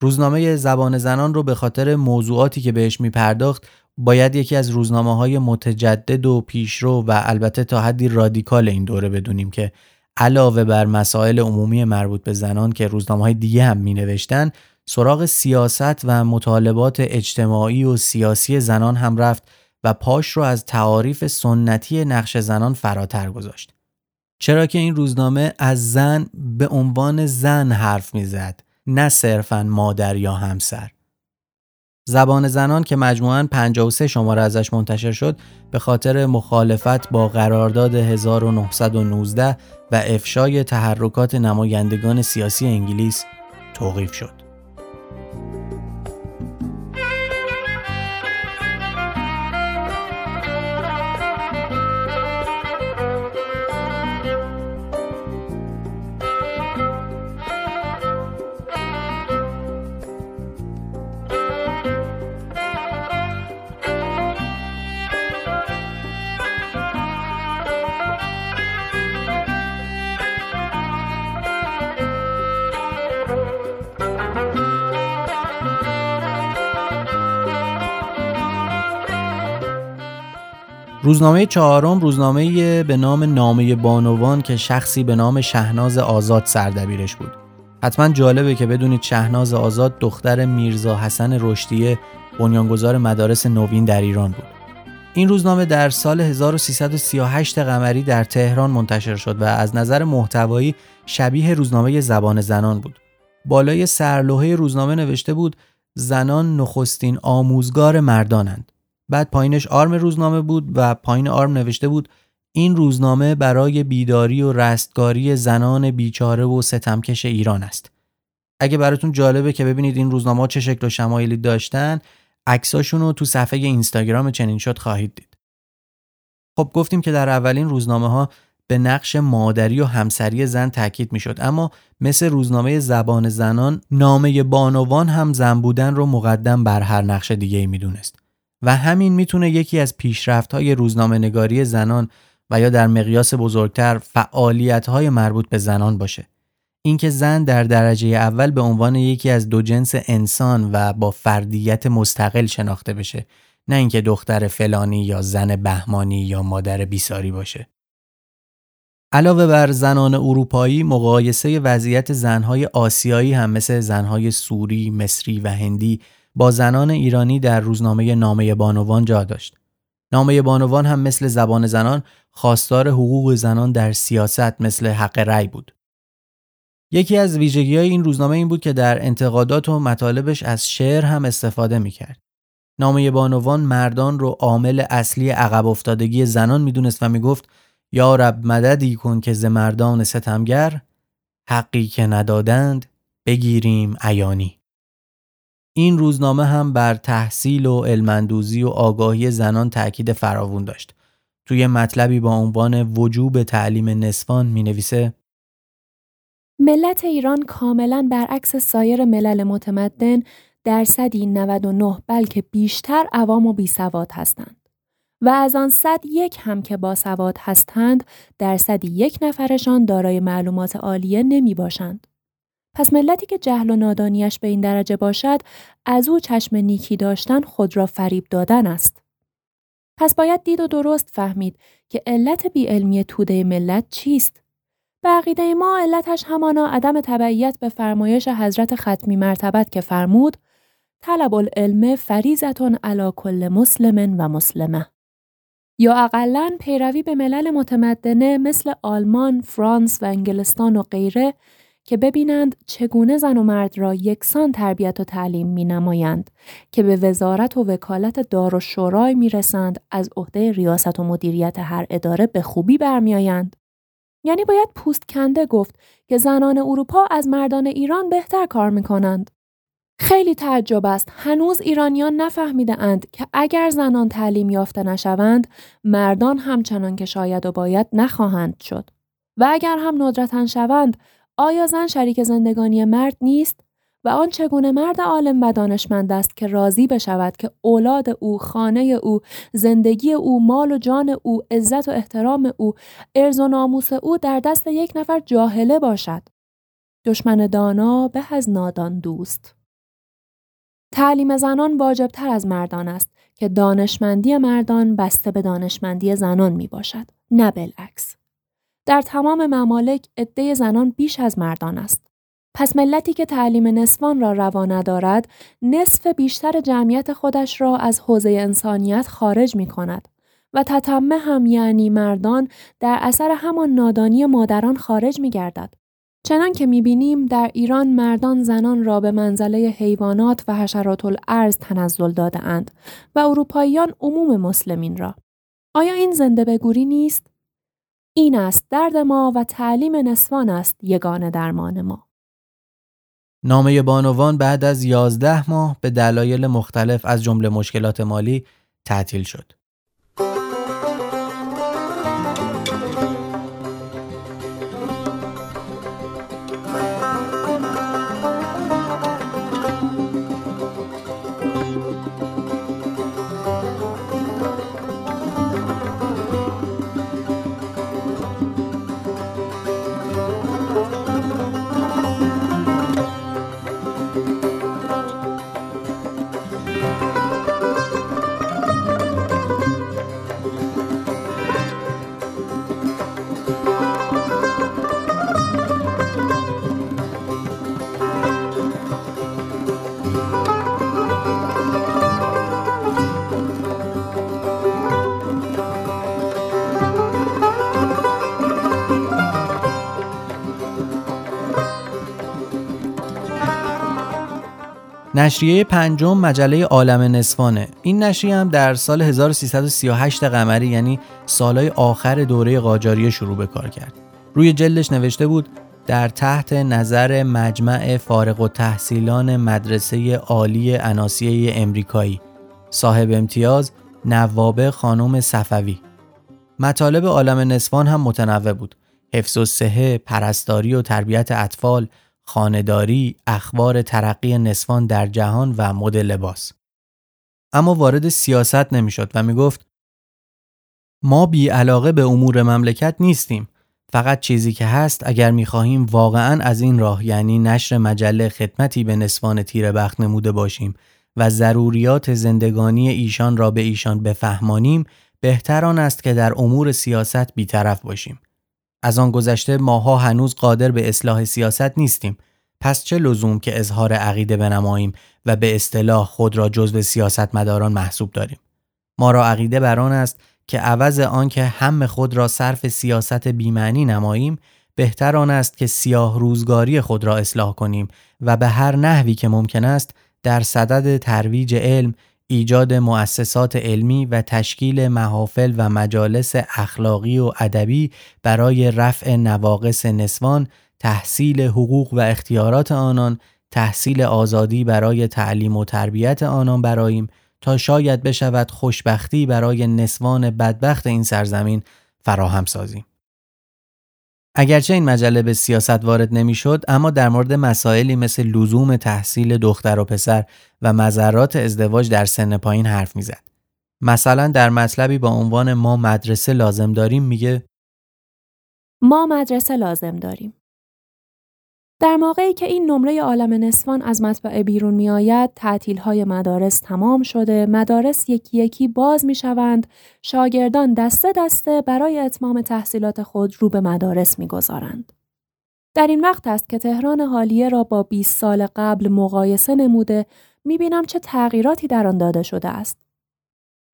روزنامه زبان زنان رو به خاطر موضوعاتی که بهش می پرداخت باید یکی از روزنامه های متجدد و پیشرو و البته تا حدی رادیکال این دوره بدونیم که علاوه بر مسائل عمومی مربوط به زنان که روزنامه های دیگه هم می نوشتن سراغ سیاست و مطالبات اجتماعی و سیاسی زنان هم رفت و پاش رو از تعاریف سنتی نقش زنان فراتر گذاشت. چرا که این روزنامه از زن به عنوان زن حرف می‌زد نه صرفا مادر یا همسر. زبان زنان که مجموعاً 53 شماره ازش منتشر شد به خاطر مخالفت با قرارداد 1919 و افشای تحرکات نمایندگان سیاسی انگلیس توقیف شد. روزنامه چهارم روزنامه به نام نامه بانوان که شخصی به نام شهناز آزاد سردبیرش بود. حتما جالبه که بدونید شهناز آزاد دختر میرزا حسن رشدیه بنیانگذار مدارس نوین در ایران بود. این روزنامه در سال 1338 قمری در تهران منتشر شد و از نظر محتوایی شبیه روزنامه زبان زنان بود. بالای سرلوحه روزنامه نوشته بود زنان نخستین آموزگار مردانند. بعد پایینش آرم روزنامه بود و پایین آرم نوشته بود این روزنامه برای بیداری و رستگاری زنان بیچاره و ستمکش ایران است. اگه براتون جالبه که ببینید این روزنامه چه شکل و شمایلی داشتن، عکساشون رو تو صفحه اینستاگرام چنین شد خواهید دید. خب گفتیم که در اولین روزنامه ها به نقش مادری و همسری زن تاکید می‌شد اما مثل روزنامه زبان زنان نامه بانوان هم زن بودن رو مقدم بر هر نقش دیگه ای می‌دونست. و همین می‌تونه یکی از پیشرفت های روزنامه نگاری زنان و یا در مقیاس بزرگتر فعالیت های مربوط به زنان باشه. اینکه زن در درجه اول به عنوان یکی از دو جنس انسان و با فردیت مستقل شناخته بشه نه اینکه دختر فلانی یا زن بهمانی یا مادر بیساری باشه. علاوه بر زنان اروپایی مقایسه وضعیت زنهای آسیایی هم مثل زنهای سوری، مصری و هندی با زنان ایرانی در روزنامه نامه بانوان جا داشت. نامه بانوان هم مثل زبان زنان خواستار حقوق زنان در سیاست مثل حق رأی بود. یکی از ویژگی های این روزنامه این بود که در انتقادات و مطالبش از شعر هم استفاده می کرد. نامه بانوان مردان رو عامل اصلی عقب افتادگی زنان می‌دونست و می‌گفت یا رب مددی کن که ز مردان ستمگر حقی که ندادند بگیریم عیانی این روزنامه هم بر تحصیل و علمندوزی و آگاهی زنان تاکید فراوون داشت. توی مطلبی با عنوان وجوب تعلیم نسوان می نویسه ملت ایران کاملا برعکس سایر ملل متمدن درصدی 99 بلکه بیشتر عوام و بیسواد هستند. و از آن صد یک هم که باسواد هستند درصدی یک نفرشان دارای معلومات عالیه نمی باشند. پس ملتی که جهل و نادانیش به این درجه باشد از او چشم نیکی داشتن خود را فریب دادن است. پس باید دید و درست فهمید که علت بیعلمی توده ملت چیست؟ به عقیده ما علتش همانا عدم تبعیت به فرمایش حضرت ختمی مرتبت که فرمود طلب العلم فریزتون علا کل مسلم و مسلمه. یا اقلا پیروی به ملل متمدنه مثل آلمان، فرانس و انگلستان و غیره که ببینند چگونه زن و مرد را یکسان تربیت و تعلیم می نمایند که به وزارت و وکالت دار و شورای می رسند از عهده ریاست و مدیریت هر اداره به خوبی برمیآیند. یعنی باید پوست کنده گفت که زنان اروپا از مردان ایران بهتر کار می کنند. خیلی تعجب است هنوز ایرانیان نفهمیده اند که اگر زنان تعلیم یافته نشوند مردان همچنان که شاید و باید نخواهند شد و اگر هم ندرتن شوند آیا زن شریک زندگانی مرد نیست و آن چگونه مرد عالم و دانشمند است که راضی بشود که اولاد او، خانه او، زندگی او، مال و جان او، عزت و احترام او، ارز و ناموس او در دست یک نفر جاهله باشد. دشمن دانا به از نادان دوست. تعلیم زنان واجب تر از مردان است که دانشمندی مردان بسته به دانشمندی زنان می باشد. نه بالعکس. در تمام ممالک عده زنان بیش از مردان است. پس ملتی که تعلیم نسوان را روا ندارد، نصف بیشتر جمعیت خودش را از حوزه انسانیت خارج می کند و تتمه هم یعنی مردان در اثر همان نادانی مادران خارج می گردد. چنان که می بینیم در ایران مردان زنان را به منزله حیوانات و حشرات الارض تنزل داده اند و اروپاییان عموم مسلمین را. آیا این زنده بگوری نیست؟ این است درد ما و تعلیم نسوان است یگان درمان ما. نامه بانوان بعد از یازده ماه به دلایل مختلف از جمله مشکلات مالی تعطیل شد. نشریه پنجم مجله عالم نصفانه. این نشریه هم در سال 1338 قمری یعنی سالهای آخر دوره قاجاریه شروع به کار کرد. روی جلدش نوشته بود در تحت نظر مجمع فارغ و تحصیلان مدرسه عالی اناسیه امریکایی. صاحب امتیاز نوابه خانم صفوی. مطالب عالم نصفان هم متنوع بود. حفظ و صحه، پرستاری و تربیت اطفال، خانداری، اخبار ترقی نسوان در جهان و مد لباس. اما وارد سیاست نمی‌شد و می‌گفت ما بی علاقه به امور مملکت نیستیم. فقط چیزی که هست اگر می‌خواهیم واقعا از این راه یعنی نشر مجله خدمتی به نسوان تیر بخت نموده باشیم و ضروریات زندگانی ایشان را به ایشان بفهمانیم بهتر آن است که در امور سیاست بیطرف باشیم. از آن گذشته ماها هنوز قادر به اصلاح سیاست نیستیم. پس چه لزوم که اظهار عقیده بنماییم و به اصطلاح خود را جزو سیاستمداران محسوب داریم؟ ما را عقیده بر آن است که عوض آنکه هم خود را صرف سیاست بیمعنی نماییم بهتر آن است که سیاه روزگاری خود را اصلاح کنیم و به هر نحوی که ممکن است در صدد ترویج علم ایجاد مؤسسات علمی و تشکیل محافل و مجالس اخلاقی و ادبی برای رفع نواقص نسوان، تحصیل حقوق و اختیارات آنان، تحصیل آزادی برای تعلیم و تربیت آنان براییم تا شاید بشود خوشبختی برای نسوان بدبخت این سرزمین فراهم سازیم. اگرچه این مجله به سیاست وارد نمی‌شد اما در مورد مسائلی مثل لزوم تحصیل دختر و پسر و مذرات ازدواج در سن پایین حرف می‌زد. مثلا در مطلبی با عنوان ما مدرسه لازم داریم میگه ما مدرسه لازم داریم. در موقعی که این نمره عالم نسوان از مطبعه بیرون می آید، تعطیل های مدارس تمام شده، مدارس یکی یکی باز می شوند، شاگردان دسته دسته برای اتمام تحصیلات خود رو به مدارس می گذارند. در این وقت است که تهران حالیه را با 20 سال قبل مقایسه نموده می بینم چه تغییراتی در آن داده شده است.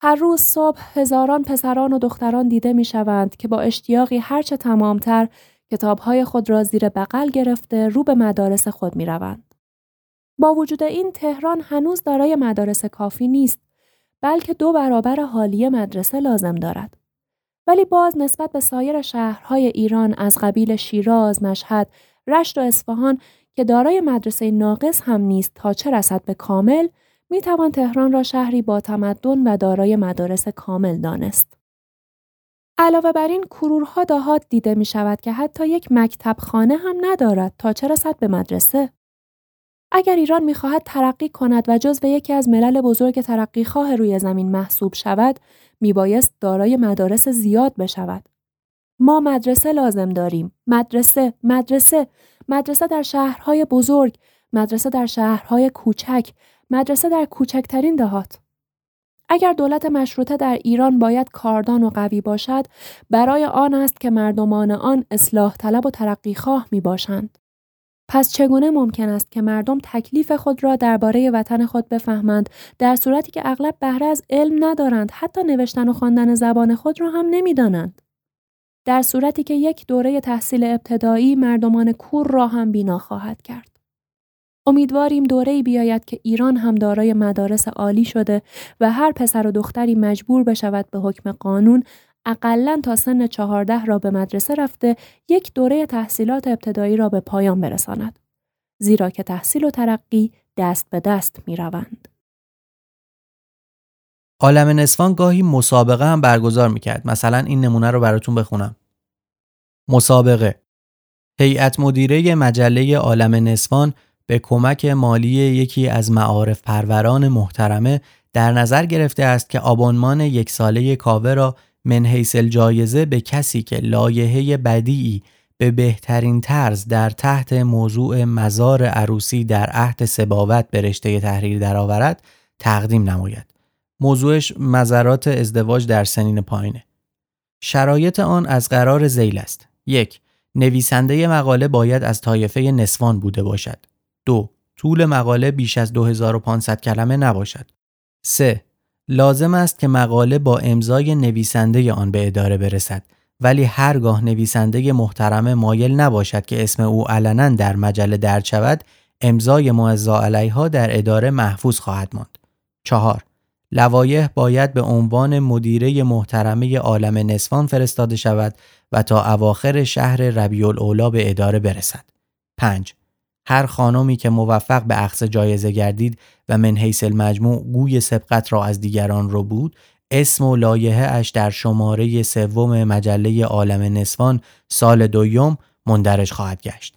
هر روز صبح هزاران پسران و دختران دیده می شوند که با اشتیاقی هرچه تمامتر کتابهای خود را زیر بغل گرفته رو به مدارس خود می روند. با وجود این تهران هنوز دارای مدارس کافی نیست بلکه دو برابر حالی مدرسه لازم دارد. ولی باز نسبت به سایر شهرهای ایران از قبیل شیراز، مشهد، رشت و اصفهان که دارای مدرسه ناقص هم نیست تا چه رسد به کامل می توان تهران را شهری با تمدن و دارای مدارس کامل دانست. علاوه بر این کرورها دهات دیده می شود که حتی یک مکتب خانه هم ندارد تا چه رسد به مدرسه. اگر ایران می خواهد ترقی کند و جزو یکی از ملل بزرگ ترقی خواه روی زمین محسوب شود، می بایست دارای مدارس زیاد بشود. ما مدرسه لازم داریم. مدرسه، مدرسه، مدرسه در شهرهای بزرگ، مدرسه در شهرهای کوچک، مدرسه در کوچکترین دهات. اگر دولت مشروطه در ایران باید کاردان و قوی باشد برای آن است که مردمان آن اصلاح طلب و ترقی خواه می باشند. پس چگونه ممکن است که مردم تکلیف خود را درباره وطن خود بفهمند در صورتی که اغلب بهره از علم ندارند حتی نوشتن و خواندن زبان خود را هم نمی‌دانند در صورتی که یک دوره تحصیل ابتدایی مردمان کور را هم بینا خواهد کرد امیدواریم دوره‌ای بیاید که ایران هم دارای مدارس عالی شده و هر پسر و دختری مجبور بشود به حکم قانون اقلا تا سن چهارده را به مدرسه رفته یک دوره تحصیلات ابتدایی را به پایان برساند. زیرا که تحصیل و ترقی دست به دست می روند. عالم نسوان گاهی مسابقه هم برگزار می کرد. مثلا این نمونه رو براتون بخونم. مسابقه هیئت مدیره مجله عالم نسوان به کمک مالی یکی از معارف پروران محترمه در نظر گرفته است که آبانمان یک ساله کاوه را من حیث الجایزه به کسی که لایحه بدیعی به بهترین طرز در تحت موضوع مزار عروسی در عهد سباوت به رشته تحریر درآورد تقدیم نماید. موضوعش مزارات ازدواج در سنین پایینه. شرایط آن از قرار زیل است. یک نویسنده مقاله باید از طایفه نسوان بوده باشد. دو طول مقاله بیش از 2500 کلمه نباشد. 3. لازم است که مقاله با امضای نویسنده آن به اداره برسد ولی هرگاه نویسنده محترم مایل نباشد که اسم او علنا در مجله درد شود امضای معزا علیها در اداره محفوظ خواهد ماند. 4. لوایح باید به عنوان مدیره محترمه عالم نسوان فرستاده شود و تا اواخر شهر ربیع الاولا به اداره برسد. 5. هر خانمی که موفق به اخذ جایزه گردید و من حیث المجموع گوی سبقت را از دیگران رو بود اسم و لایحه اش در شماره سوم مجله عالم نسوان سال دوم مندرج خواهد گشت.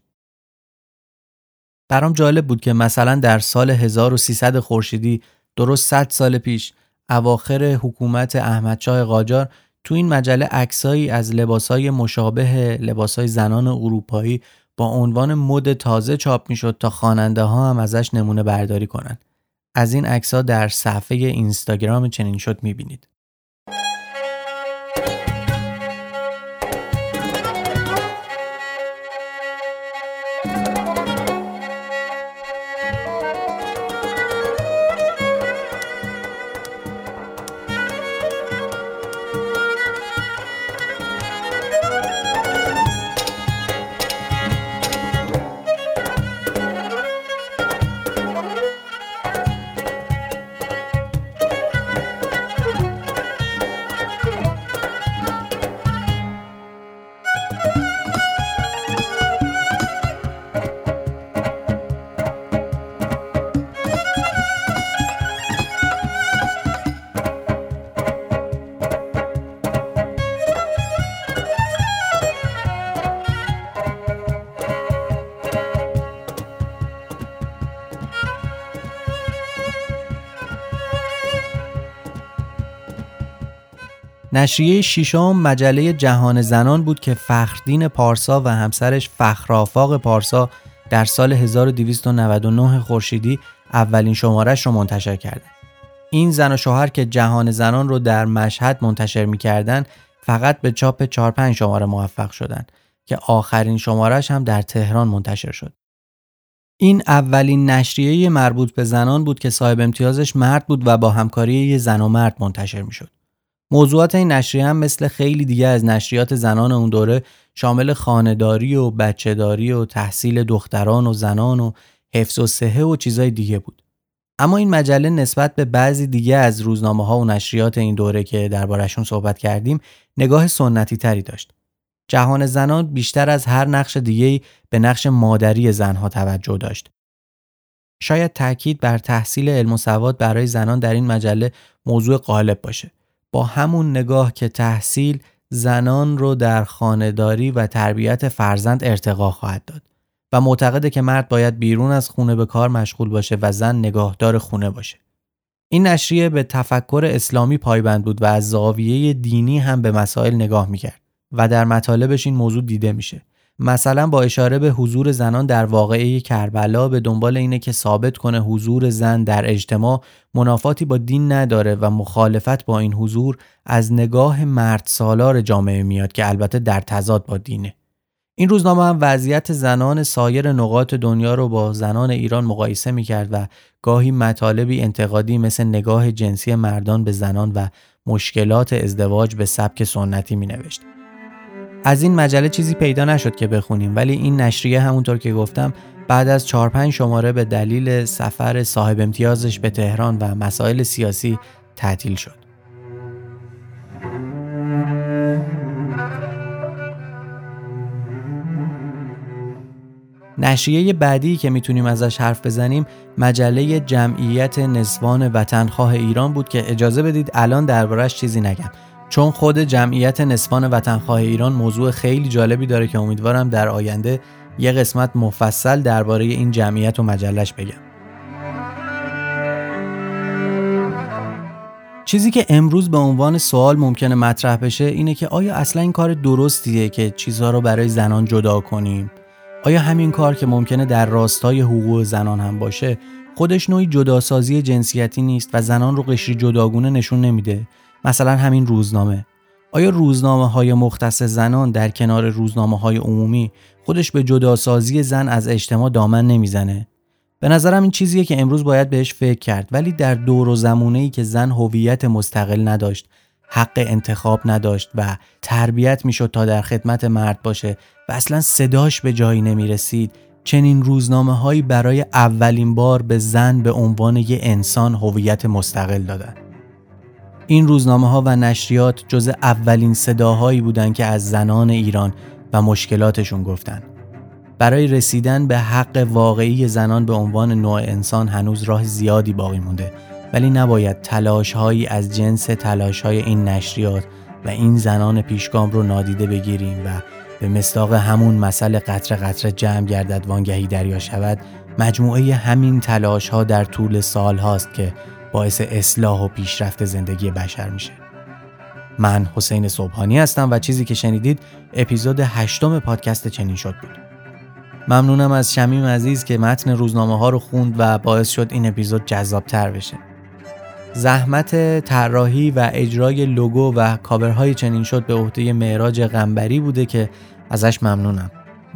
برام جالب بود که مثلا در سال 1300 خورشیدی درست 100 سال پیش اواخر حکومت احمدشاه قاجار تو این مجله عکسایی از لباسای مشابه لباسای زنان اروپایی با عنوان مد تازه چاپ می‌شد تا خواننده ها هم ازش نمونه برداری کنند. از این عکس در صفحه اینستاگرام چنین شد می‌بینید. نشریه شیشم مجله جهان زنان بود که فخردین پارسا و همسرش فخرافاق پارسا در سال 1299 خورشیدی اولین شمارش رو منتشر کردند. این زن و شوهر که جهان زنان رو در مشهد منتشر می‌کردن فقط به چاپ 4 5 شماره موفق شدند که آخرین شمارش هم در تهران منتشر شد. این اولین نشریه مربوط به زنان بود که صاحب امتیازش مرد بود و با همکاری یه زن و مرد منتشر می‌شد. موضوعات این نشریه هم مثل خیلی دیگه از نشریات زنان اون دوره شامل خانهداری و بچهداری و تحصیل دختران و زنان و حفظ و صحه و چیزای دیگه بود. اما این مجله نسبت به بعضی دیگه از روزنامه ها و نشریات این دوره که دربارشون صحبت کردیم نگاه سنتی تری داشت. جهان زنان بیشتر از هر نقش دیگه به نقش مادری زنها توجه داشت. شاید تاکید بر تحصیل علم و سواد برای زنان در این مجله موضوع غالب باشه. با همون نگاه که تحصیل زنان رو در خانهداری و تربیت فرزند ارتقا خواهد داد و معتقده که مرد باید بیرون از خونه به کار مشغول باشه و زن نگاهدار خونه باشه. این نشریه به تفکر اسلامی پایبند بود و از زاویه دینی هم به مسائل نگاه می‌کرد و در مطالبش این موضوع دیده میشه. مثلا با اشاره به حضور زنان در واقعه کربلا به دنبال اینه که ثابت کنه حضور زن در اجتماع منافاتی با دین نداره و مخالفت با این حضور از نگاه مرد سالار جامعه میاد که البته در تضاد با دینه. این روزنامه هم وضعیت زنان سایر نقاط دنیا رو با زنان ایران مقایسه می‌کرد و گاهی مطالبی انتقادی مثل نگاه جنسی مردان به زنان و مشکلات ازدواج به سبک سنتی می نوشت. از این مجله چیزی پیدا نشد که بخونیم ولی این نشریه همونطور که گفتم بعد از 4 5 شماره به دلیل سفر صاحب امتیازش به تهران و مسائل سیاسی تعطیل شد. نشریه بعدی که می‌تونیم ازش حرف بزنیم مجله جمعیت نسوان وطنخواه ایران بود که اجازه بدید الان دربارش چیزی نگم چون خود جمعیت نسوان وطنخواه ایران موضوع خیلی جالبی داره که امیدوارم در آینده یه قسمت مفصل درباره این جمعیت و مجلش بگم. چیزی که امروز به عنوان سوال ممکنه مطرح بشه اینه که آیا اصلا این کار درستیه که چیزها رو برای زنان جدا کنیم؟ آیا همین کار که ممکنه در راستای حقوق زنان هم باشه خودش نوعی جداسازی جنسیتی نیست و زنان رو قشری جداگونه نشون نمیده مثلا همین روزنامه آیا روزنامه های مختص زنان در کنار روزنامه های عمومی خودش به جداسازی زن از اجتماع دامن نمی‌زنه؟ به نظرم این چیزیه که امروز باید بهش فکر کرد ولی در دور و زمونه ای که زن هویت مستقل نداشت حق انتخاب نداشت و تربیت می‌شد تا در خدمت مرد باشه و اصلا صداش به جایی نمی رسید چنین روزنامه هایی برای اولین بار به زن به عنوان یه انسان هویت مستقل دادن این روزنامه ها و نشریات جز اولین صداهایی بودند که از زنان ایران و مشکلاتشون گفتن. برای رسیدن به حق واقعی زنان به عنوان نوع انسان هنوز راه زیادی باقی مونده ولی نباید تلاش هایی از جنس تلاش های این نشریات و این زنان پیشگام رو نادیده بگیریم و به مصداق همون مسئله قطر قطر جمع گردد وانگهی دریا شود مجموعه همین تلاش ها در طول سال هاست که باعث اصلاح و پیشرفت زندگی بشر میشه. من حسین صبحانی هستم و چیزی که شنیدید اپیزود هشتم پادکست چنین شد بود. ممنونم از شمیم عزیز که متن روزنامه ها رو خوند و باعث شد این اپیزود تر بشه. زحمت طراحی و اجرای لوگو و کاورهای چنین شد به عهده معراج غنبری بوده که ازش ممنونم.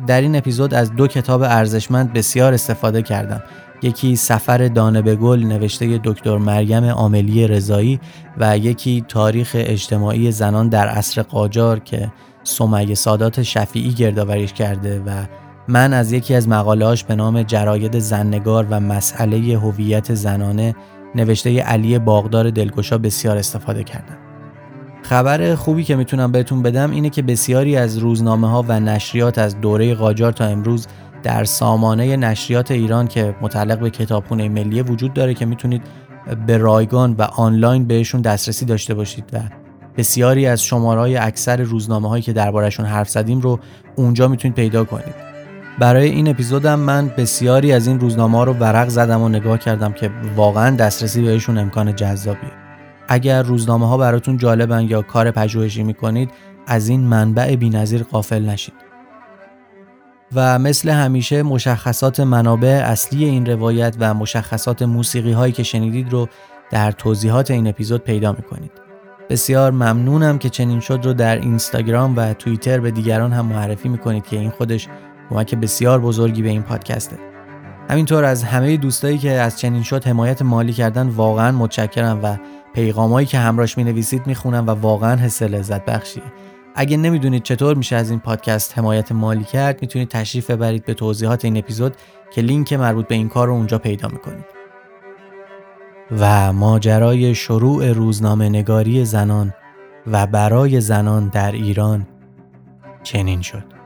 در این اپیزود از دو کتاب ارزشمند بسیار استفاده کردم. یکی سفر دانه به گل نوشته دکتر مریم عاملی رضایی و یکی تاریخ اجتماعی زنان در عصر قاجار که سمیه سادات شفیعی گردآوریش کرده و من از یکی از مقالهاش به نام جراید زننگار و مسئله هویت زنانه نوشته علی باغدار دلگشا بسیار استفاده کردم. خبر خوبی که می‌تونم بهتون بدم اینه که بسیاری از روزنامه ها و نشریات از دوره قاجار تا امروز در سامانه نشریات ایران که متعلق به کتابخونه ملی وجود داره که می‌تونید به رایگان و آنلاین بهشون دسترسی داشته باشید و بسیاری از شمارهای اکثر روزنامه هایی که دربارشون حرف زدیم رو اونجا می‌تونید پیدا کنید. برای این اپیزودم من بسیاری از این روزنامه ها رو ورق زدم و نگاه کردم که واقعا دسترسی بهشون امکان جذابیه. اگر روزنامه ها براتون جالبن یا کار پژوهشی می‌کنید از این منبع بینظیر قافل نشید. و مثل همیشه مشخصات منابع اصلی این روایت و مشخصات موسیقی هایی که شنیدید رو در توضیحات این اپیزود پیدا می‌کنید. بسیار ممنونم که چنین شد رو در اینستاگرام و توییتر به دیگران هم معرفی می‌کنید که این خودش کمک بسیار بزرگی به این پادکسته. همینطور از همه دوستایی که از چنین شد حمایت مالی کردن واقعا متشکرم و پیغامایی که همراش می نویسید می‌خونم و واقعا حس لذت بخشیه. اگه نمی‌دونید چطور میشه از این پادکست حمایت مالی کرد می‌تونید تشریف ببرید به توضیحات این اپیزود که لینک مربوط به این کار رو اونجا پیدا می‌کنید. و ماجرای شروع روزنامه نگاری زنان و برای زنان در ایران چنین شد.